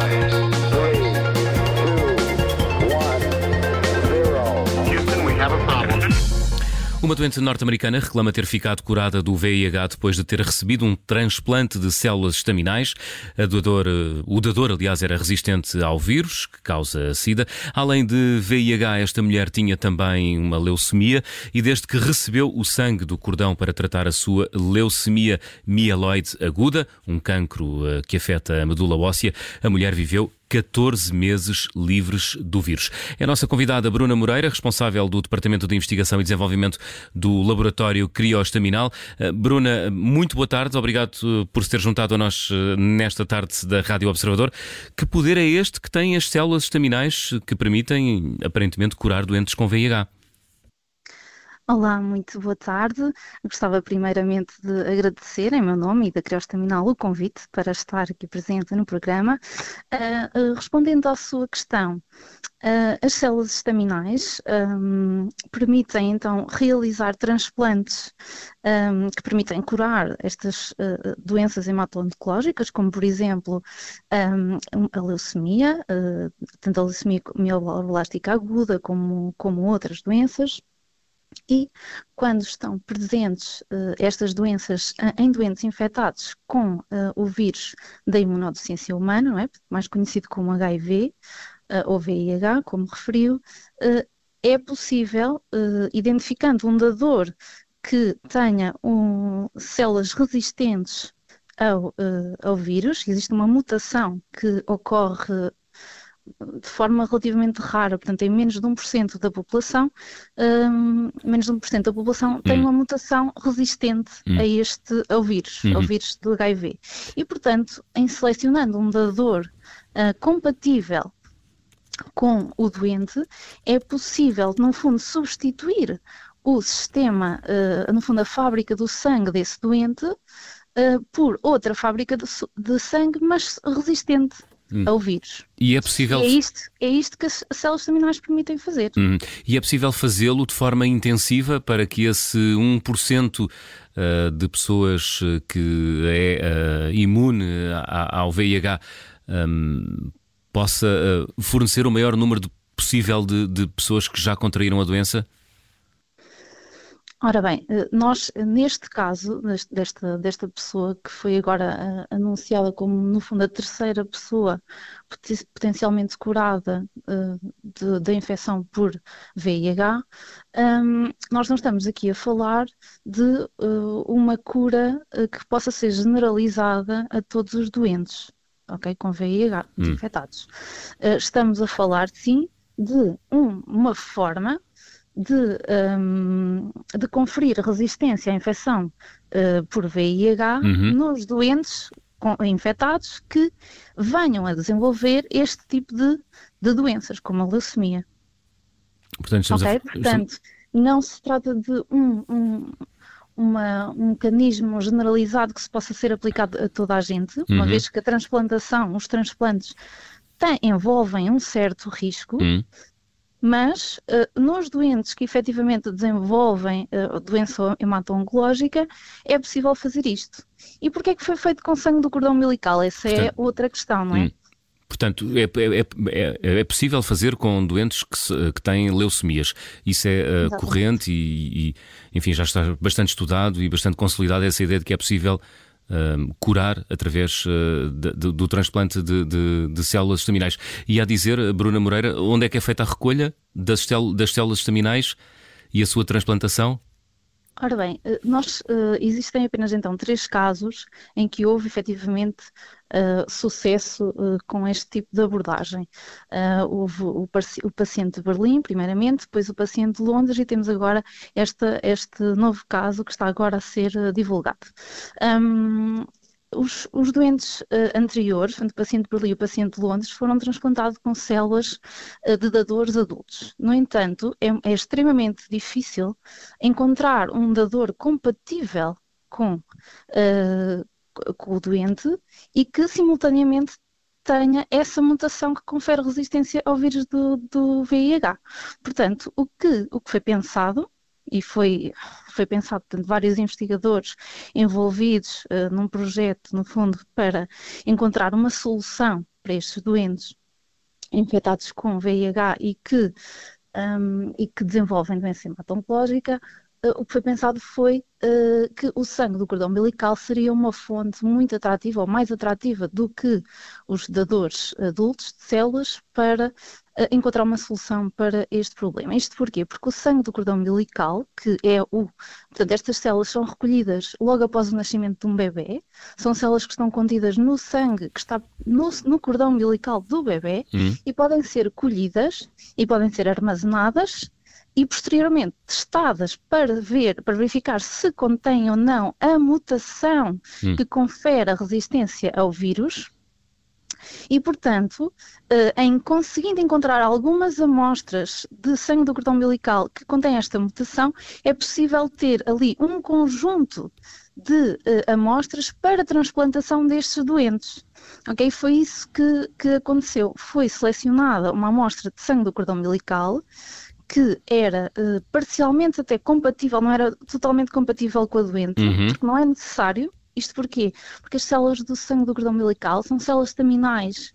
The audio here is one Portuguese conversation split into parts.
always. Uma doente norte-americana reclama ter ficado curada do VIH depois de ter recebido um transplante de células estaminais. Doador, o dador, aliás, era resistente ao vírus que causa a SIDA. Além de VIH, esta mulher tinha também uma leucemia e desde que recebeu o sangue do cordão para tratar a sua leucemia mieloide aguda, um cancro eh, que afeta a medula óssea, a mulher viveu 14 meses livres do vírus. É a nossa convidada Bruna Moreira, responsável do Departamento de Investigação e Desenvolvimento do Laboratório Crioestaminal. Eh, Bruna, muito boa tarde, obrigado eh, por se ter juntado a nós eh, nesta tarde da Rádio Observador. Que poder é este que tem as células estaminais que permitem, aparentemente, curar doentes com VIH? Olá, muito boa tarde. Gostava primeiramente de agradecer em meu nome e da Criostaminal o convite para estar aqui presente no programa. Uh, uh, respondendo à sua questão, uh, as células estaminais um, permitem então realizar transplantes um, que permitem curar estas doenças hematológicas, como por exemplo um, a leucemia, tanto a leucemia mieloblástica aguda como, como outras doenças. E quando estão presentes uh, estas doenças uh, em doentes infectados com uh, o vírus da imunodeficiência humana, não é? mais conhecido como HIV ou VIH, como referiu, é possível, identificando um dador que tenha um, células resistentes ao, ao vírus, existe uma mutação que ocorre de forma relativamente rara, portanto, em menos de 1% da população, um, menos de 1% da população tem hum. uma mutação resistente hum. a este, ao vírus, uhum. ao vírus do HIV. E, portanto, em selecionando um dador uh, compatível com o doente, é possível, no fundo, substituir o sistema, uh, no fundo, a fábrica do sangue desse doente, uh, por outra fábrica de, de sangue, mas resistente hum. ao vírus. E é possível. E é isto, é isto que as células terminais permitem fazer. Hum. E é possível fazê-lo de forma intensiva para que esse 1% uh, de pessoas eh, que é uh, imune ao VIH um, possa fornecer o maior número possível de, de pessoas que já contraíram a doença? Ora bem, eh, nós, neste caso, desta, desta pessoa que foi agora uh, anunciada como, no fundo, a terceira pessoa potencialmente curada uh, da infecção por VIH, um, nós não estamos aqui a falar de uh, uma cura que possa ser generalizada a todos os doentes, ok? Com VIH hum. infectados. estamos a falar, sim, de um, uma forma de, um, de conferir resistência à infecção uh, por VIH uhum. nos doentes com, infectados que venham a desenvolver este tipo de, de doenças, como a leucemia. Portanto, okay? a... Portanto não se trata de um, um, uma, um mecanismo generalizado que se possa ser aplicado a toda a gente, uma uhum. vez que a transplantação, os transplantes têm, envolvem um certo risco, uhum mas uh, nos doentes que efetivamente desenvolvem uh, doença hemato-oncológica é possível fazer isto. E porquê é que foi feito com sangue do cordão umbilical? Essa é Portanto, é outra questão, não é? Hum. Portanto, é, é, é, é, possível fazer com doentes que, que têm leucemias. Isso é uh, corrente e, e, enfim, já está bastante estudado e bastante consolidado essa ideia de que é possível curar através uh, de, de, do transplante de, de, células estaminais. E a dizer, Bruna Moreira, onde é que é feita a recolha das, das células estaminais e a sua transplantação? Ora bem, eh, nós uh, existem apenas então três casos em que houve efetivamente uh, sucesso uh, com este tipo de abordagem. houve o, o, paciente de Berlim, primeiramente, depois o paciente de Londres e temos agora esta, este novo caso que está agora a ser divulgado. Um, os, os doentes uh, anteriores, o paciente de Berlim e o paciente de Londres, foram transplantados com células uh, de dadores adultos. No entanto, é, é, extremamente difícil encontrar um dador compatível com, uh, com o doente e que simultaneamente tenha essa mutação que confere resistência ao vírus do, do VIH. Portanto, o que, o que foi pensado e foi, foi pensado, por vários investigadores envolvidos uh, num projeto, no fundo, para encontrar uma solução para estes doentes infectados com VIH e que, um, e que desenvolvem doença hematológica, uh, o que foi pensado foi uh, que o sangue do cordão umbilical seria uma fonte muito atrativa, ou mais atrativa do que os dadores adultos de células para encontrar uma solução para este problema. Isto porquê? Porque o sangue do cordão umbilical, que é o. Portanto, estas células são recolhidas logo após o nascimento de um bebê, são células que estão contidas no sangue que está no, no cordão umbilical do bebê uhum. e podem ser colhidas e podem ser armazenadas e posteriormente testadas para ver, para verificar se contém ou não a mutação hum. que confere a resistência ao vírus, e, portanto, eh, em conseguindo encontrar algumas amostras de sangue do cordão umbilical que contém esta mutação, é possível ter ali um conjunto de uh, amostras para transplantação destes doentes. Ok? Foi isso que, que aconteceu. Foi selecionada uma amostra de sangue do cordão umbilical que era uh, parcialmente até compatível, não era totalmente compatível com a doente, uhum. porque não é necessário isto porquê? Porque as células do sangue do cordão umbilical são células staminais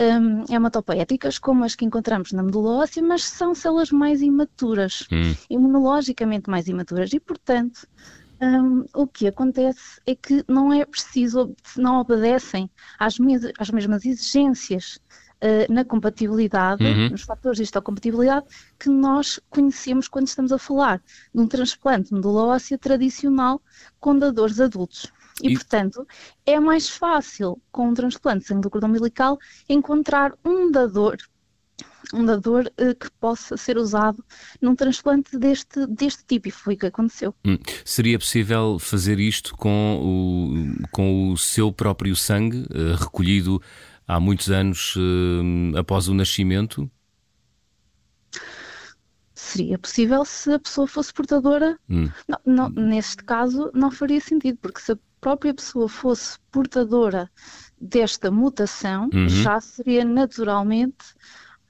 um, hematopoéticas, como as que encontramos na medula óssea, mas são células mais imaturas, hum. imunologicamente mais imaturas, e portanto um, o que acontece é que não é preciso, não obedecem às, mes às mesmas exigências uh, na compatibilidade, uhum. nos fatores de histocompatibilidade, que nós conhecemos quando estamos a falar de um transplante medula óssea tradicional com dadores adultos. E, e, portanto, é mais fácil, com um transplante de sangue do cordão umbilical, encontrar um dador, um dador uh, que possa ser usado num transplante deste, deste tipo, e foi o que aconteceu. Hum. Seria possível fazer isto com o, com o seu próprio sangue, uh, recolhido há muitos anos uh, após o nascimento? seria possível se a pessoa fosse portadora. Hum. Não, não, neste caso, não faria sentido, porque se a própria pessoa fosse portadora desta mutação, uhum. já seria naturalmente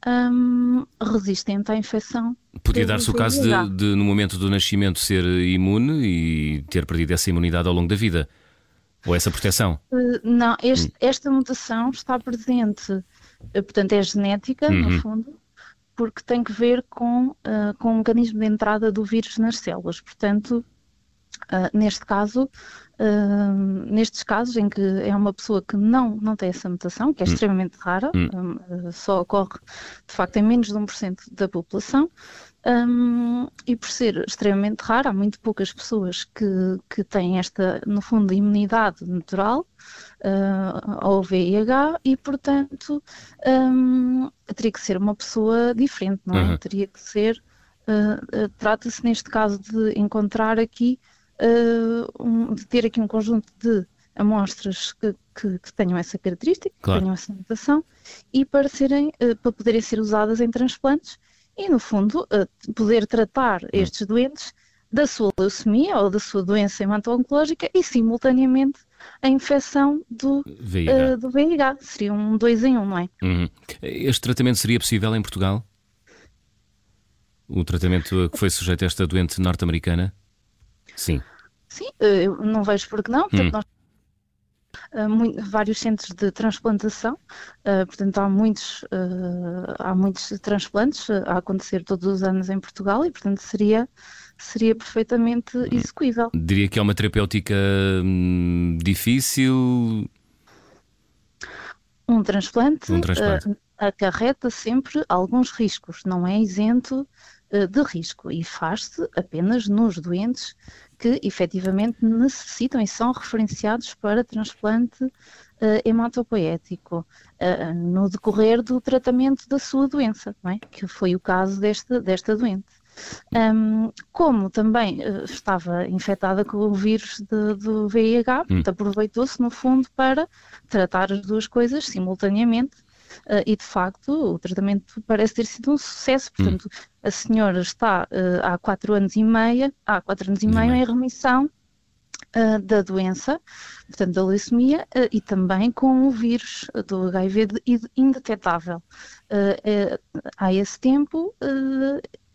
um, resistente à infecção. Podia dar-se o caso de, de, no momento do nascimento, ser imune e ter perdido essa imunidade ao longo da vida? Ou essa proteção? Uh, não, este, hum. esta mutação está presente, uh, portanto, é genética, uhum. no fundo, porque tem que ver com, uh, com o mecanismo de entrada do vírus nas células. Portanto, Uh, neste caso, uh, nestes casos em que é uma pessoa que não, não tem essa mutação, que é hum. extremamente rara, hum. uh, só ocorre de facto em menos de 1% da população, um, e por ser extremamente rara, há muito poucas pessoas que, que têm esta, no fundo, imunidade natural ao VIH e, portanto, um, teria que ser uma pessoa diferente, não é? Uhum. Teria que ser. Trata-se, neste caso, de encontrar aqui uh, um, de ter aqui um conjunto de amostras que, que, que tenham essa característica, claro. que tenham essa mutação, e para, serem, uh, para poderem ser usadas em transplantes e, no fundo, uh, poder tratar hum. estes doentes da sua leucemia ou da sua doença hematológica e, simultaneamente, a infecção do VIH. Uh, do VIH. Seria um dois em um, não é? Uhum. Este tratamento seria possível em Portugal? O tratamento que foi sujeito a esta doente norte-americana? Sim. Sim, eh, eu não vejo por que não. Portanto, hum. nós Uh, vários centros de transplantação, uh, portanto há muitos, uh, há muitos transplantes a acontecer todos os anos em Portugal e portanto seria, seria perfeitamente hum. execuível. Diria que é uma terapêutica hum, difícil? Um transplante, um transplante. acarreta sempre alguns riscos, não é isento de risco e faz-se apenas nos doentes que efetivamente necessitam e são referenciados para transplante uh, hematopoético uh, no decorrer do tratamento da sua doença, é? que foi o caso desta, desta doente. Um, como também uh, estava infectada com o vírus de, do VIH, hum. aproveitou-se no fundo para tratar as duas coisas simultaneamente uh, e de facto o tratamento parece ter sido um sucesso. Hum. Portanto, hum. a senhora está uh, há quatro anos e meia, há quatro anos e meio em remissão uh, da doença, portanto da leucemia, e também com o vírus do HIV indetetável. há esse tempo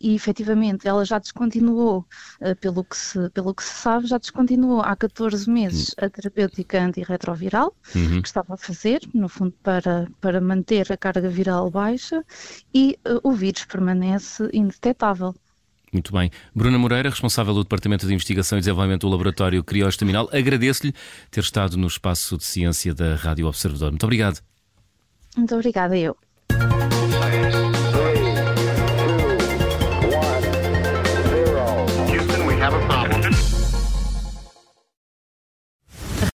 e efetivamente ela já descontinuou, uh, pelo, que se, pelo que se sabe, já descontinuou há 14 meses a terapêutica antirretroviral uhum. que estava a fazer, no fundo para, para manter a carga viral baixa e uh, o vírus permanece indetetável. Muito bem. Bruna Moreira, responsável do Departamento de Investigação e Desenvolvimento do Laboratório Crioestaminal, agradeço-lhe ter estado no espaço de ciência da Rádio Observador. Muito obrigado. Muito obrigada, eu.